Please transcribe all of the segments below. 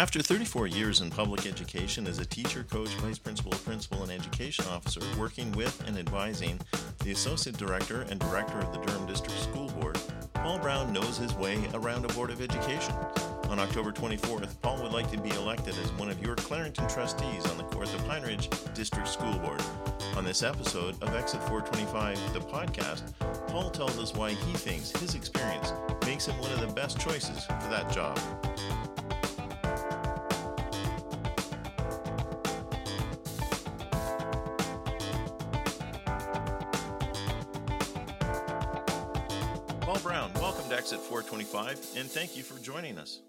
After 34 years in public education as a teacher, coach, vice principal, principal, and education officer, working with and advising the associate director and director of the Durham District School Board, Paul Brown knows his way around a Board of Education. On October 24th, Paul would like to be elected as one of your Clarington trustees on the Kawartha Pine Ridge District School Board. On this episode of Exit 425, the podcast, Paul tells us why he thinks his experience makes him one of the best choices for that job. 425, and thank you for joining us.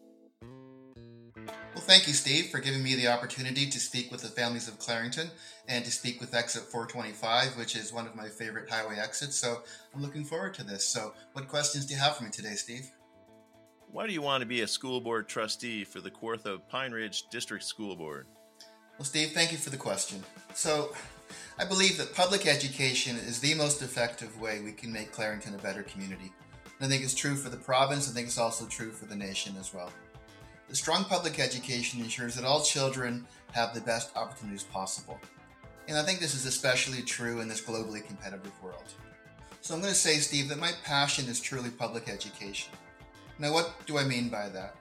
Well, thank you, Steve, for giving me the opportunity to speak with the families of Clarington and to speak with Exit 425, which is one of my favorite highway exits. So I'm looking forward to this. So, what questions do you have for me today, Steve? Why do you want to be a school board trustee for the Kawartha Pine Ridge District School Board? Well, Steve, thank you for the question. So, I believe that public education is the most effective way we can make Clarington a better community. I think it's true for the province. I think it's also true for the nation as well. The strong public education ensures that all children have the best opportunities possible. And I think this is especially true in this globally competitive world. So I'm going to say, Steve, that my passion is truly public education. Now, what do I mean by that?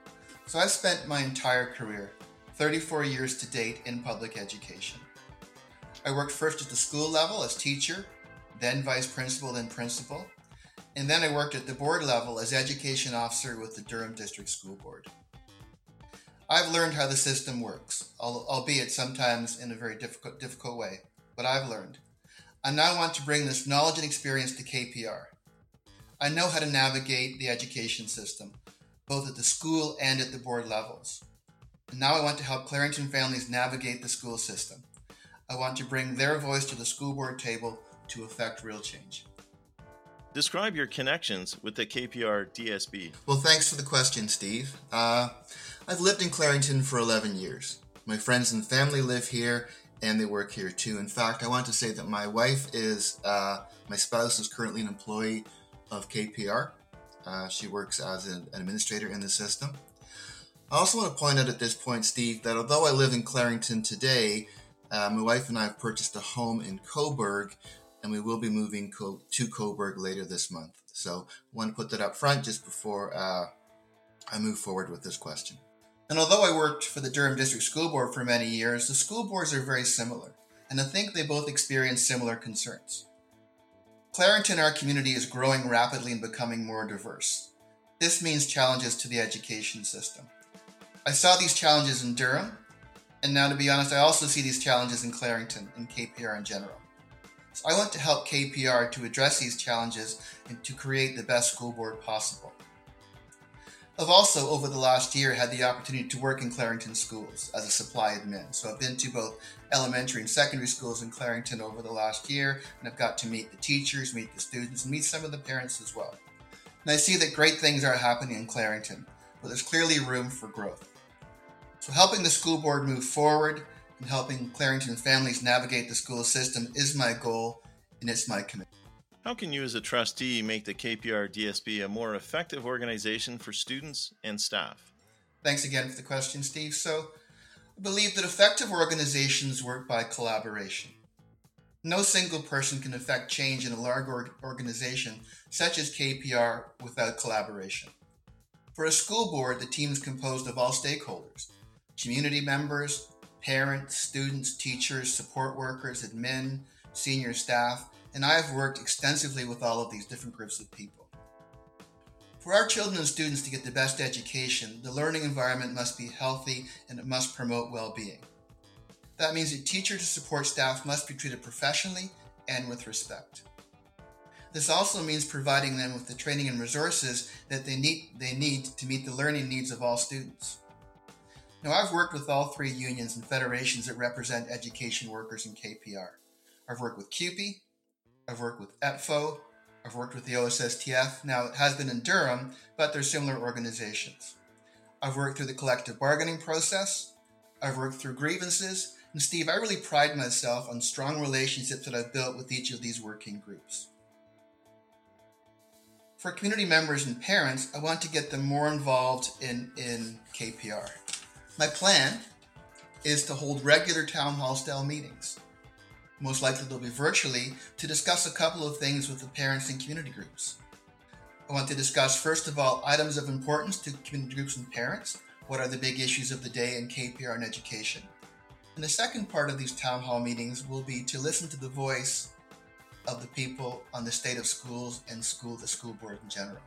So I've spent my entire career, 34 years to date, in public education. I worked first at the school level as teacher, then vice principal, then principal, and then I worked at the board level as education officer with the Durham District School Board. I've learned how the system works, albeit sometimes in a very difficult, difficult way, but I've learned. I now I want to bring this knowledge and experience to KPR. I know how to navigate the education system, both at the school and at the board levels. And now I want to help Clarington families navigate the school system. I want to bring their voice to the school board table to effect real change. Describe your connections with the KPR DSB. Well, thanks for the question, Steve. Uh, I've lived in Clarington for 11 years. My friends and family live here and they work here too. In fact, I want to say that my wife is, uh, my spouse is currently an employee of KPR. Uh, she works as an administrator in the system. I also want to point out at this point, Steve, that although I live in Clarington today, uh, my wife and I have purchased a home in Cobourg, and we will be moving Co- to Cobourg later this month. So I want to put that up front just before uh, I move forward with this question. And although I worked for the Durham District School Board for many years, the school boards are very similar, and I think they both experience similar concerns. Clarington, our community, is growing rapidly and becoming more diverse. This means challenges to the education system. I saw these challenges in Durham, and now to be honest, I also see these challenges in Clarington and KPR in general. So I want to help KPR to address these challenges and to create the best school board possible. I've also, over the last year, had the opportunity to work in Clarington schools as a supply admin. So I've been to both elementary and secondary schools in Clarington over the last year, and I've got to meet the teachers, meet the students, and meet some of the parents as well. And I see that great things are happening in Clarington, but there's clearly room for growth. So helping the school board move forward helping Clarington families navigate the school system is my goal, and it's my commitment. How can you, as a trustee, make the KPR DSB a more effective organization for students and staff? Thanks again for the question, Steve. So, I believe that effective organizations work by collaboration. No single person can affect change in a large organization such as KPR without collaboration. For a school board, the team is composed of all stakeholders community members, parents, students, teachers, support workers, admin, senior staff, and I have worked extensively with all of these different groups of people. For our children and students to get the best education, the learning environment must be healthy and it must promote well being. That means that teachers and support staff must be treated professionally and with respect. This also means providing them with the training and resources that they need, they need to meet the learning needs of all students. Now, I've worked with all three unions and federations that represent education workers in KPR. I've worked with CUPE, I've worked with ETFO. I've worked with the OSSTF. Now, it has been in Durham, but they're similar organizations. I've worked through the collective bargaining process. I've worked through grievances. And Steve, I really pride myself on strong relationships that I've built with each of these working groups. For community members and parents, I want to get them more involved in, in KPR. My plan is to hold regular town hall style meetings. Most likely they'll be virtually to discuss a couple of things with the parents and community groups. I want to discuss, first of all, items of importance to community groups and parents. What are the big issues of the day in KPR and education? And the second part of these town hall meetings will be to listen to the voice of the people on the state of schools and school, the school board in general.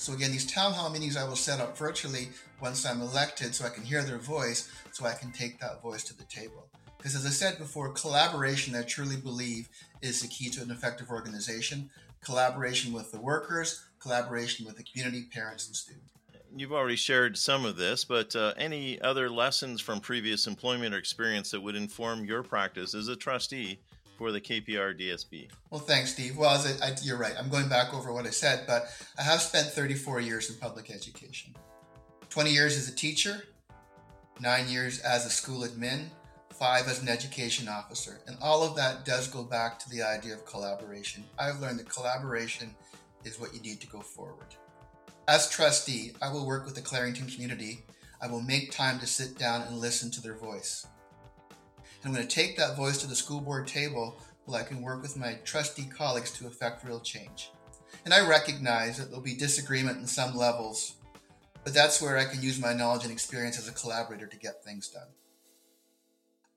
So again, these town hall meetings I will set up virtually once I'm elected so I can hear their voice, so I can take that voice to the table. Because as I said before, collaboration, I truly believe, is the key to an effective organization. Collaboration with the workers, collaboration with the community, parents, and students. You've already shared some of this, but uh, any other lessons from previous employment or experience that would inform your practice as a trustee for the KPR DSB? Well, thanks, Steve. Well, I, you're right. I'm going back over what I said, but I have spent 34 years in public education 20 years as a teacher, nine years as a school admin, five as an education officer. And all of that does go back to the idea of collaboration. I've learned that collaboration is what you need to go forward. As trustee, I will work with the Clarington community. I will make time to sit down and listen to their voice. I'm going to take that voice to the school board table where I can work with my trustee colleagues to effect real change. And I recognize that there'll be disagreement in some levels, but that's where I can use my knowledge and experience as a collaborator to get things done.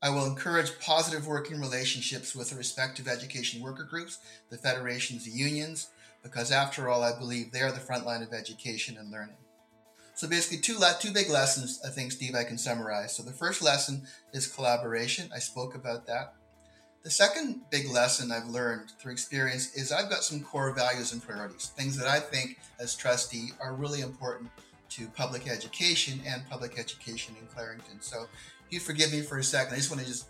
I will encourage positive working relationships with the respective education worker groups, the federations, the unions, because after all, I believe they are the front line of education and learning. So basically, two two big lessons I think, Steve, I can summarize. So the first lesson is collaboration. I spoke about that. The second big lesson I've learned through experience is I've got some core values and priorities, things that I think as trustee are really important to public education and public education in Clarington. So if you forgive me for a second, I just want to just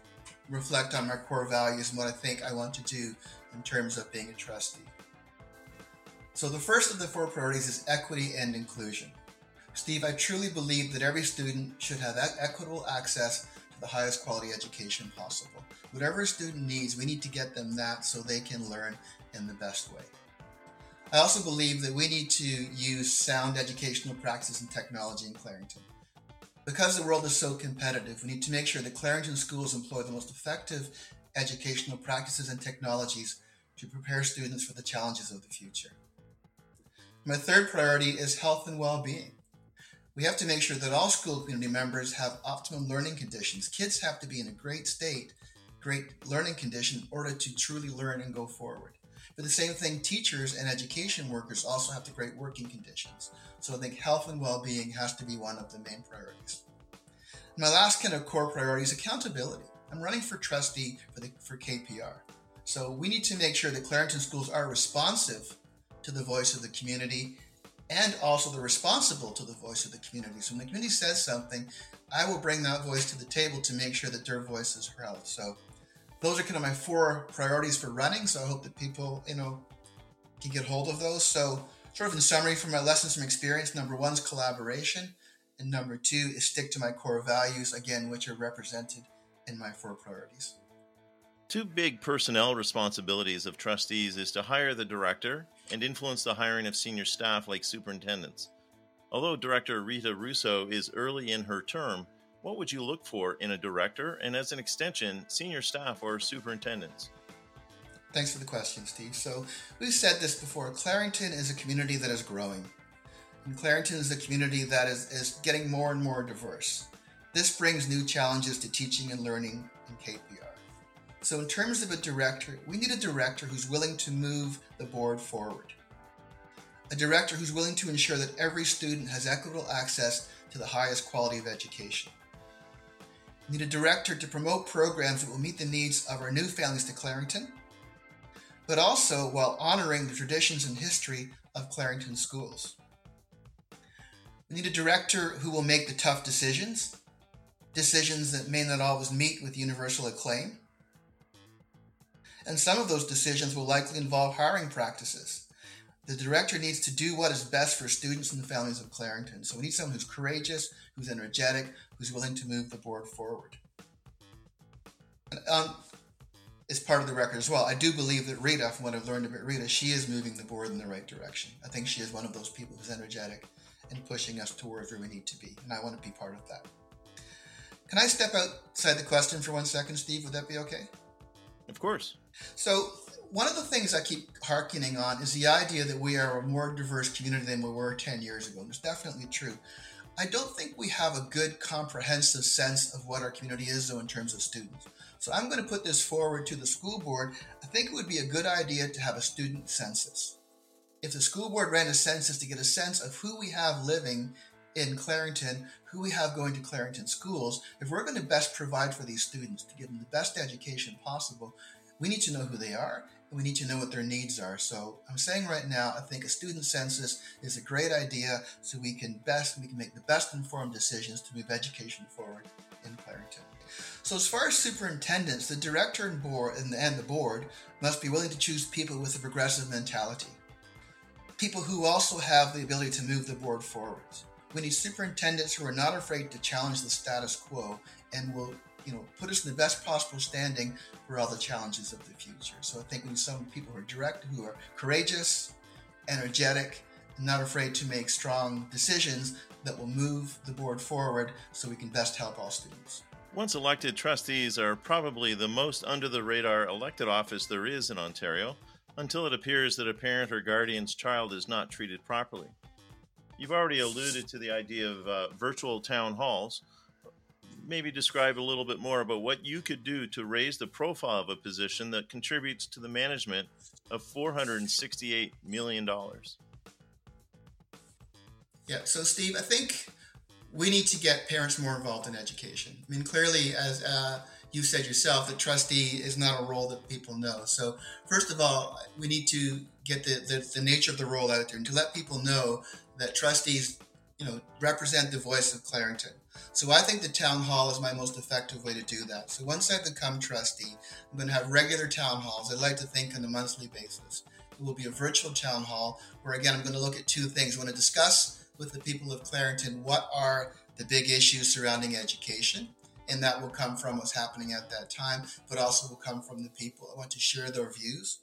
reflect on my core values and what I think I want to do in terms of being a trustee. So the first of the four priorities is equity and inclusion. Steve, I truly believe that every student should have equitable access to the highest quality education possible. Whatever a student needs, we need to get them that so they can learn in the best way. I also believe that we need to use sound educational practices and technology in Clarington. Because the world is so competitive, we need to make sure that Clarington schools employ the most effective educational practices and technologies to prepare students for the challenges of the future. My third priority is health and well being we have to make sure that all school community members have optimum learning conditions. Kids have to be in a great state, great learning condition in order to truly learn and go forward. But the same thing, teachers and education workers also have the great working conditions. So I think health and well-being has to be one of the main priorities. My last kind of core priority is accountability. I'm running for trustee for the for KPR. So we need to make sure that Clarington schools are responsive to the voice of the community and also the responsible to the voice of the community. So when the community says something, I will bring that voice to the table to make sure that their voice is heard. So those are kind of my four priorities for running. So I hope that people, you know, can get hold of those. So sort of in summary from my lessons from experience, number one is collaboration. And number two is stick to my core values, again, which are represented in my four priorities. Two big personnel responsibilities of trustees is to hire the director and influence the hiring of senior staff like superintendents. Although Director Rita Russo is early in her term, what would you look for in a director and, as an extension, senior staff or superintendents? Thanks for the question, Steve. So, we've said this before Clarington is a community that is growing. And Clarington is a community that is, is getting more and more diverse. This brings new challenges to teaching and learning in KPR. So, in terms of a director, we need a director who's willing to move the board forward. A director who's willing to ensure that every student has equitable access to the highest quality of education. We need a director to promote programs that will meet the needs of our new families to Clarington, but also while honoring the traditions and history of Clarington schools. We need a director who will make the tough decisions, decisions that may not always meet with universal acclaim and some of those decisions will likely involve hiring practices. The director needs to do what is best for students and the families of Clarington. So we need someone who's courageous, who's energetic, who's willing to move the board forward. And, um, is part of the record as well. I do believe that Rita, from what I've learned about Rita, she is moving the board in the right direction. I think she is one of those people who's energetic and pushing us towards where we need to be, and I want to be part of that. Can I step outside the question for one second, Steve? Would that be okay? Of course. So, one of the things I keep harkening on is the idea that we are a more diverse community than we were 10 years ago. And it's definitely true. I don't think we have a good comprehensive sense of what our community is, though, in terms of students. So I'm going to put this forward to the school board. I think it would be a good idea to have a student census. If the school board ran a census to get a sense of who we have living in Clarington, who we have going to Clarington schools, if we're going to best provide for these students to give them the best education possible, we need to know who they are and we need to know what their needs are. So I'm saying right now, I think a student census is a great idea so we can best we can make the best informed decisions to move education forward in Clarington. So as far as superintendents, the director and board and the, board must be willing to choose people with a progressive mentality. People who also have the ability to move the board forwards. We need superintendents who are not afraid to challenge the status quo and will, you know, put us in the best possible standing for all the challenges of the future. So I think we need some people who are direct, who are courageous, energetic, and not afraid to make strong decisions that will move the board forward so we can best help all students. Once elected, trustees are probably the most under the radar elected office there is in Ontario until it appears that a parent or guardian's child is not treated properly. You've already alluded to the idea of uh, virtual town halls. Maybe describe a little bit more about what you could do to raise the profile of a position that contributes to the management of $468 million. Yeah, so Steve, I think we need to get parents more involved in education. I mean, clearly, as uh, you said yourself, the trustee is not a role that people know. So, first of all, we need to get the, the, the nature of the role out there and to let people know that trustees, you know, represent the voice of Clarington. So I think the town hall is my most effective way to do that. So once I become trustee, I'm going to have regular town halls. I'd like to think on a monthly basis. It will be a virtual town hall where again I'm going to look at two things. I want to discuss with the people of Clarington what are the big issues surrounding education, and that will come from what's happening at that time, but also will come from the people. I want to share their views.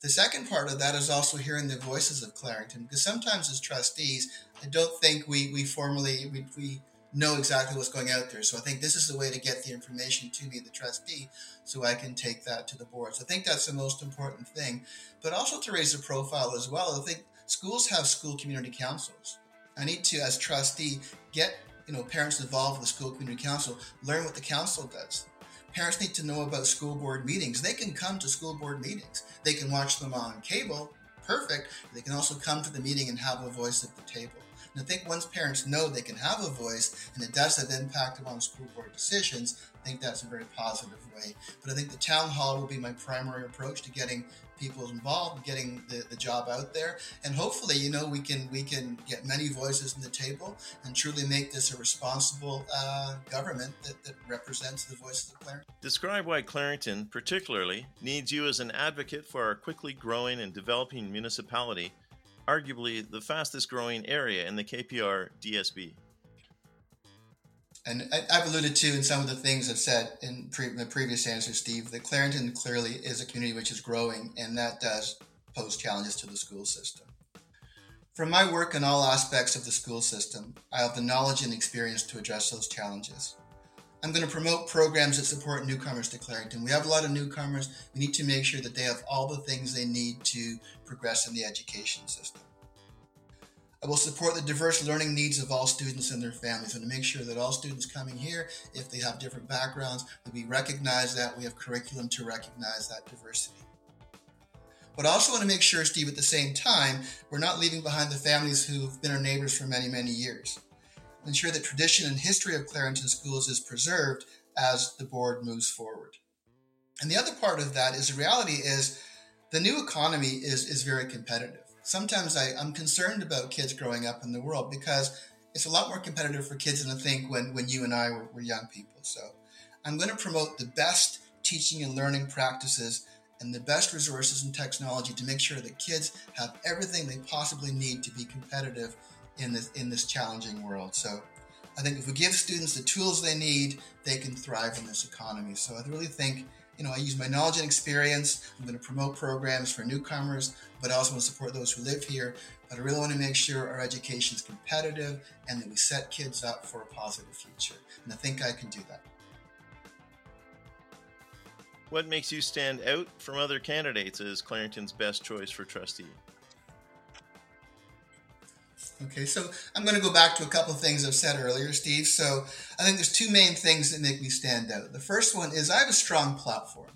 The second part of that is also hearing the voices of Clarington, because sometimes as trustees, I don't think we, we formally we, we know exactly what's going out there. So I think this is the way to get the information to me, the trustee, so I can take that to the board. So I think that's the most important thing, but also to raise the profile as well. I think schools have school community councils. I need to, as trustee, get you know parents involved with the school community council, learn what the council does. Parents need to know about school board meetings. They can come to school board meetings. They can watch them on cable, perfect. They can also come to the meeting and have a voice at the table. And I think once parents know they can have a voice and it does have impact upon school board decisions, I think that's a very positive way. But I think the town hall will be my primary approach to getting people involved, getting the, the job out there, and hopefully, you know, we can we can get many voices in the table and truly make this a responsible uh, government that, that represents the voices of Clarington. Describe why Clarington, particularly, needs you as an advocate for our quickly growing and developing municipality, arguably the fastest growing area in the KPR DSB. And I've alluded to in some of the things I've said in pre- the previous answer, Steve, that Clarington clearly is a community which is growing, and that does pose challenges to the school system. From my work in all aspects of the school system, I have the knowledge and experience to address those challenges. I'm going to promote programs that support newcomers to Clarington. We have a lot of newcomers. We need to make sure that they have all the things they need to progress in the education system. I will support the diverse learning needs of all students and their families and to make sure that all students coming here, if they have different backgrounds, that we recognize that we have curriculum to recognize that diversity. But I also want to make sure, Steve, at the same time, we're not leaving behind the families who've been our neighbors for many, many years. Ensure that tradition and history of Clarington schools is preserved as the board moves forward. And the other part of that is the reality is the new economy is, is very competitive sometimes I, I'm concerned about kids growing up in the world because it's a lot more competitive for kids than I think when, when you and I were, were young people. So I'm going to promote the best teaching and learning practices and the best resources and technology to make sure that kids have everything they possibly need to be competitive in this in this challenging world. So I think if we give students the tools they need, they can thrive in this economy. So I really think you know, I use my knowledge and experience. I'm going to promote programs for newcomers, but I also want to support those who live here. But I really want to make sure our education is competitive and that we set kids up for a positive future. And I think I can do that. What makes you stand out from other candidates as Clarington's best choice for trustee? Okay, so I'm going to go back to a couple of things I've said earlier, Steve. So I think there's two main things that make me stand out. The first one is I have a strong platform,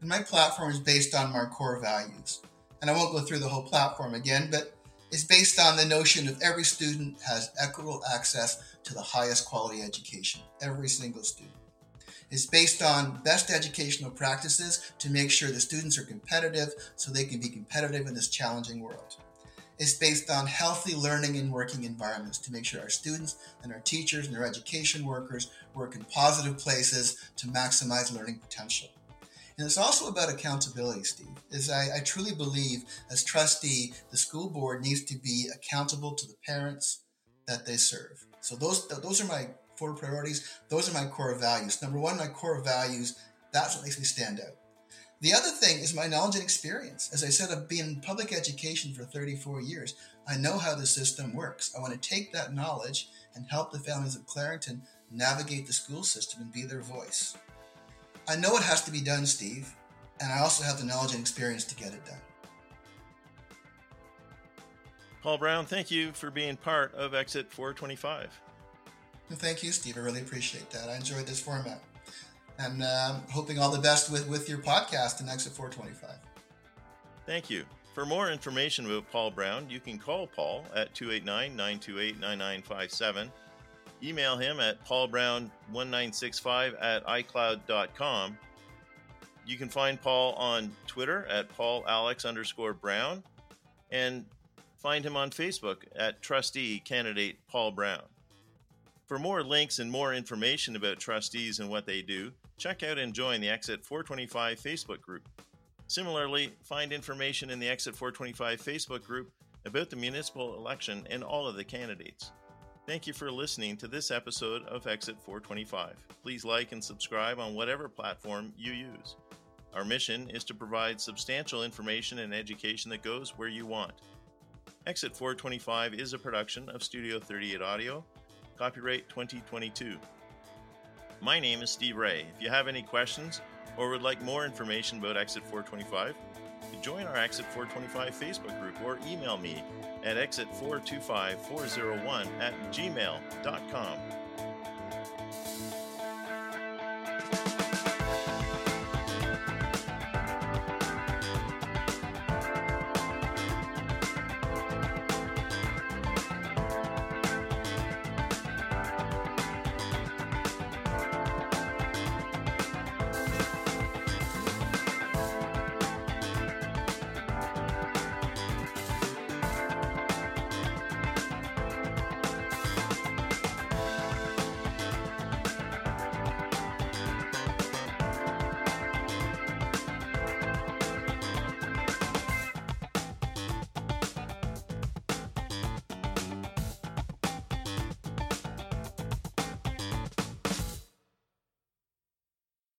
and my platform is based on my core values. And I won't go through the whole platform again, but it's based on the notion of every student has equitable access to the highest quality education, every single student. It's based on best educational practices to make sure the students are competitive so they can be competitive in this challenging world is based on healthy learning and working environments to make sure our students and our teachers and our education workers work in positive places to maximize learning potential. And it's also about accountability, Steve. Is I, I truly believe as trustee, the school board needs to be accountable to the parents that they serve. So those those are my four priorities. Those are my core values. Number one, my core values. That's what makes me stand out. The other thing is my knowledge and experience. As I said, I've been in public education for 34 years. I know how the system works. I want to take that knowledge and help the families of Clarington navigate the school system and be their voice. I know it has to be done, Steve, and I also have the knowledge and experience to get it done. Paul Brown, thank you for being part of Exit 425. thank you, Steve. I really appreciate that. I enjoyed this format and uh, hoping all the best with, with your podcast and Exit 425. Thank you. For more information about Paul Brown, you can call Paul at 289 928 9957, email him at paulbrown1965 at icloud.com. You can find Paul on Twitter at paulalex underscore brown and find him on Facebook at trustee candidate Paul Brown. For more links and more information about trustees and what they do, check out and join the Exit 425 Facebook group. Similarly, find information in the Exit 425 Facebook group about the municipal election and all of the candidates. Thank you for listening to this episode of Exit 425. Please like and subscribe on whatever platform you use. Our mission is to provide substantial information and education that goes where you want. Exit 425 is a production of Studio 38 Audio, copyright 2022. My name is Steve Ray. If you have any questions or would like more information about Exit 425, join our Exit 425 Facebook group or email me at exit425 401 at gmail.com.